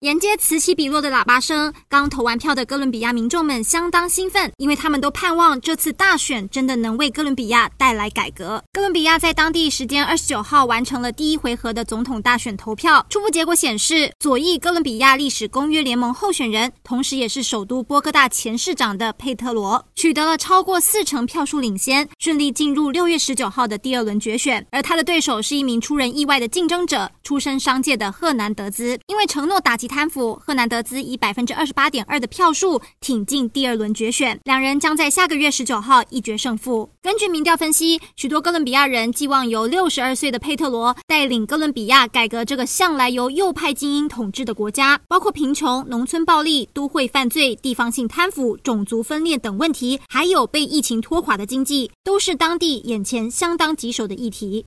沿街此起彼落的喇叭声，刚投完票的哥伦比亚民众们相当兴奋，因为他们都盼望这次大选真的能为哥伦比亚带来改革。哥伦比亚在当地时间二十九号完成了第一回合的总统大选投票，初步结果显示，左翼哥伦比亚历史公约联盟候选人，同时也是首都波哥大前市长的佩特罗，取得了超过四成票数领先，顺利进入六月十九号的第二轮决选。而他的对手是一名出人意外的竞争者，出身商界的赫南德兹，因为承诺打击。贪腐，赫南德兹以百分之二十八点二的票数挺进第二轮决选，两人将在下个月十九号一决胜负。根据民调分析，许多哥伦比亚人寄望由六十二岁的佩特罗带领哥伦比亚改革这个向来由右派精英统治的国家，包括贫穷、农村暴力、都会犯罪、地方性贪腐、种族分裂等问题，还有被疫情拖垮的经济，都是当地眼前相当棘手的议题。